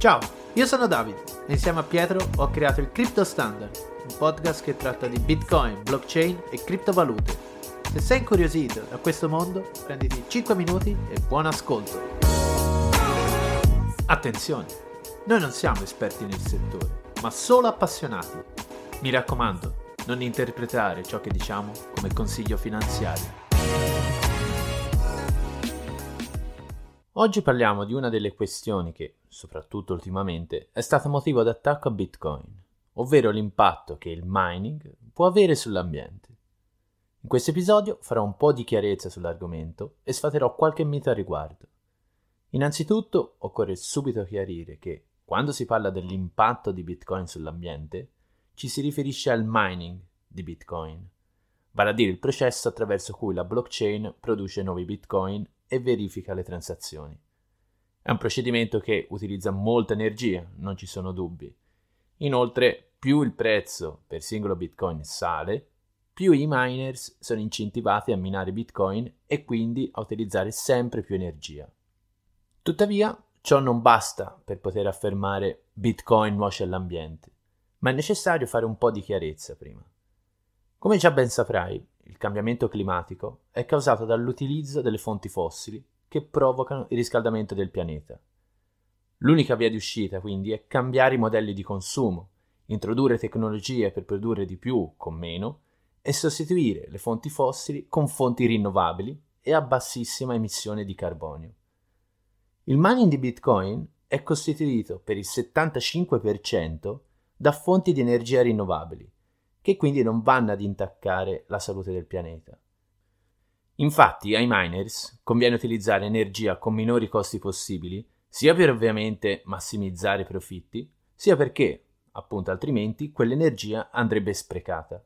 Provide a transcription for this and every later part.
Ciao, io sono Davide e insieme a Pietro ho creato il Crypto Standard, un podcast che tratta di Bitcoin, blockchain e criptovalute. Se sei incuriosito da questo mondo, prenditi 5 minuti e buon ascolto. Attenzione, noi non siamo esperti nel settore, ma solo appassionati. Mi raccomando, non interpretare ciò che diciamo come consiglio finanziario. Oggi parliamo di una delle questioni che, soprattutto ultimamente, è stata motivo d'attacco a Bitcoin, ovvero l'impatto che il mining può avere sull'ambiente. In questo episodio farò un po' di chiarezza sull'argomento e sfaterò qualche mito a riguardo. Innanzitutto occorre subito chiarire che, quando si parla dell'impatto di Bitcoin sull'ambiente, ci si riferisce al mining di Bitcoin, vale a dire il processo attraverso cui la blockchain produce nuovi Bitcoin e verifica le transazioni. È un procedimento che utilizza molta energia, non ci sono dubbi. Inoltre, più il prezzo per singolo Bitcoin sale, più i miners sono incentivati a minare Bitcoin e quindi a utilizzare sempre più energia. Tuttavia, ciò non basta per poter affermare Bitcoin nuoce all'ambiente, ma è necessario fare un po' di chiarezza prima. Come già ben saprai, il cambiamento climatico è causato dall'utilizzo delle fonti fossili che provocano il riscaldamento del pianeta. L'unica via di uscita quindi è cambiare i modelli di consumo, introdurre tecnologie per produrre di più con meno e sostituire le fonti fossili con fonti rinnovabili e a bassissima emissione di carbonio. Il mining di Bitcoin è costituito per il 75% da fonti di energia rinnovabili, che quindi non vanno ad intaccare la salute del pianeta. Infatti ai miners conviene utilizzare energia con minori costi possibili, sia per ovviamente massimizzare i profitti, sia perché, appunto altrimenti, quell'energia andrebbe sprecata.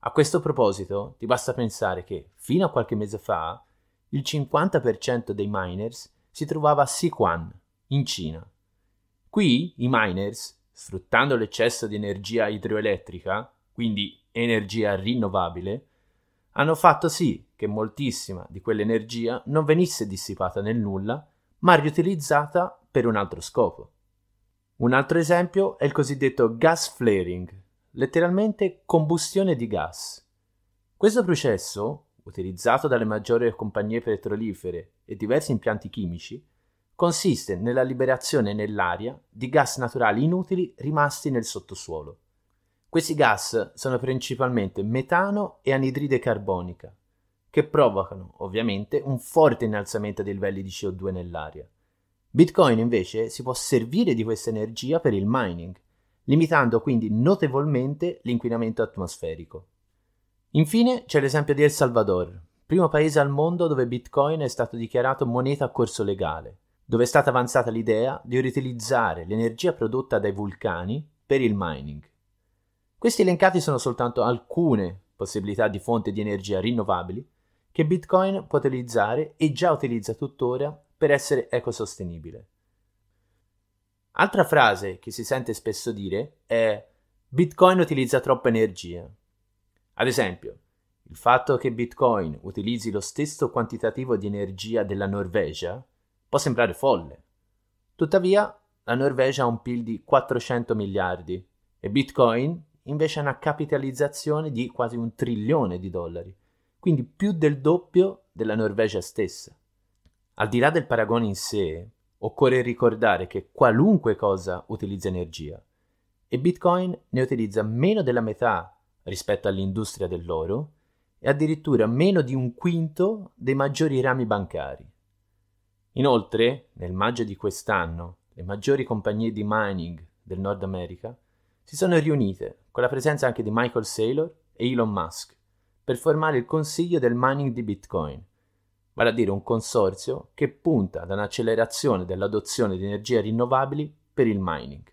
A questo proposito ti basta pensare che, fino a qualche mese fa, il 50% dei miners si trovava a Sichuan, in Cina. Qui i miners, sfruttando l'eccesso di energia idroelettrica, quindi energia rinnovabile, hanno fatto sì che moltissima di quell'energia non venisse dissipata nel nulla, ma riutilizzata per un altro scopo. Un altro esempio è il cosiddetto gas flaring, letteralmente combustione di gas. Questo processo, utilizzato dalle maggiori compagnie petrolifere e diversi impianti chimici, consiste nella liberazione nell'aria di gas naturali inutili rimasti nel sottosuolo. Questi gas sono principalmente metano e anidride carbonica, che provocano ovviamente un forte innalzamento dei livelli di CO2 nell'aria. Bitcoin invece si può servire di questa energia per il mining, limitando quindi notevolmente l'inquinamento atmosferico. Infine c'è l'esempio di El Salvador, primo paese al mondo dove Bitcoin è stato dichiarato moneta a corso legale, dove è stata avanzata l'idea di riutilizzare l'energia prodotta dai vulcani per il mining. Questi elencati sono soltanto alcune possibilità di fonte di energia rinnovabili che Bitcoin può utilizzare e già utilizza tuttora per essere ecosostenibile. Altra frase che si sente spesso dire è Bitcoin utilizza troppa energia. Ad esempio, il fatto che Bitcoin utilizzi lo stesso quantitativo di energia della Norvegia può sembrare folle. Tuttavia, la Norvegia ha un PIL di 400 miliardi e Bitcoin invece ha una capitalizzazione di quasi un trilione di dollari, quindi più del doppio della Norvegia stessa. Al di là del paragone in sé, occorre ricordare che qualunque cosa utilizza energia e Bitcoin ne utilizza meno della metà rispetto all'industria dell'oro e addirittura meno di un quinto dei maggiori rami bancari. Inoltre, nel maggio di quest'anno, le maggiori compagnie di mining del Nord America si sono riunite, con la presenza anche di Michael Saylor e Elon Musk, per formare il consiglio del mining di Bitcoin, vale a dire un consorzio che punta ad un'accelerazione dell'adozione di energie rinnovabili per il mining.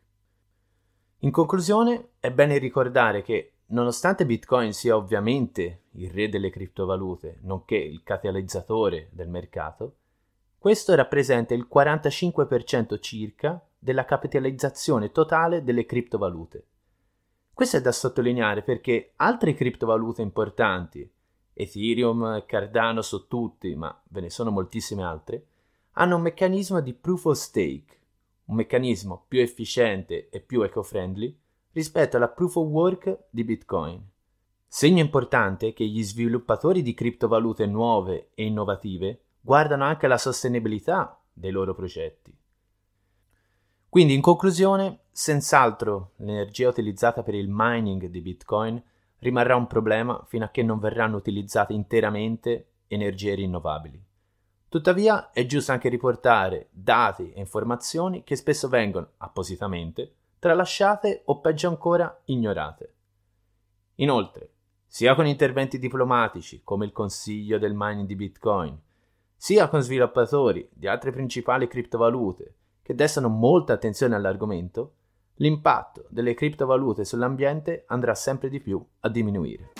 In conclusione, è bene ricordare che, nonostante Bitcoin sia ovviamente il re delle criptovalute, nonché il catalizzatore del mercato, questo rappresenta il 45% circa della capitalizzazione totale delle criptovalute. Questo è da sottolineare perché altre criptovalute importanti, Ethereum, Cardano su tutti, ma ve ne sono moltissime altre, hanno un meccanismo di proof of stake, un meccanismo più efficiente e più eco-friendly rispetto alla proof of work di Bitcoin. Segno importante che gli sviluppatori di criptovalute nuove e innovative guardano anche alla sostenibilità dei loro progetti. Quindi in conclusione, senz'altro l'energia utilizzata per il mining di Bitcoin rimarrà un problema fino a che non verranno utilizzate interamente energie rinnovabili. Tuttavia è giusto anche riportare dati e informazioni che spesso vengono appositamente tralasciate o peggio ancora ignorate. Inoltre, sia con interventi diplomatici come il Consiglio del mining di Bitcoin, sia con sviluppatori di altre principali criptovalute che destano molta attenzione all'argomento, l'impatto delle criptovalute sull'ambiente andrà sempre di più a diminuire.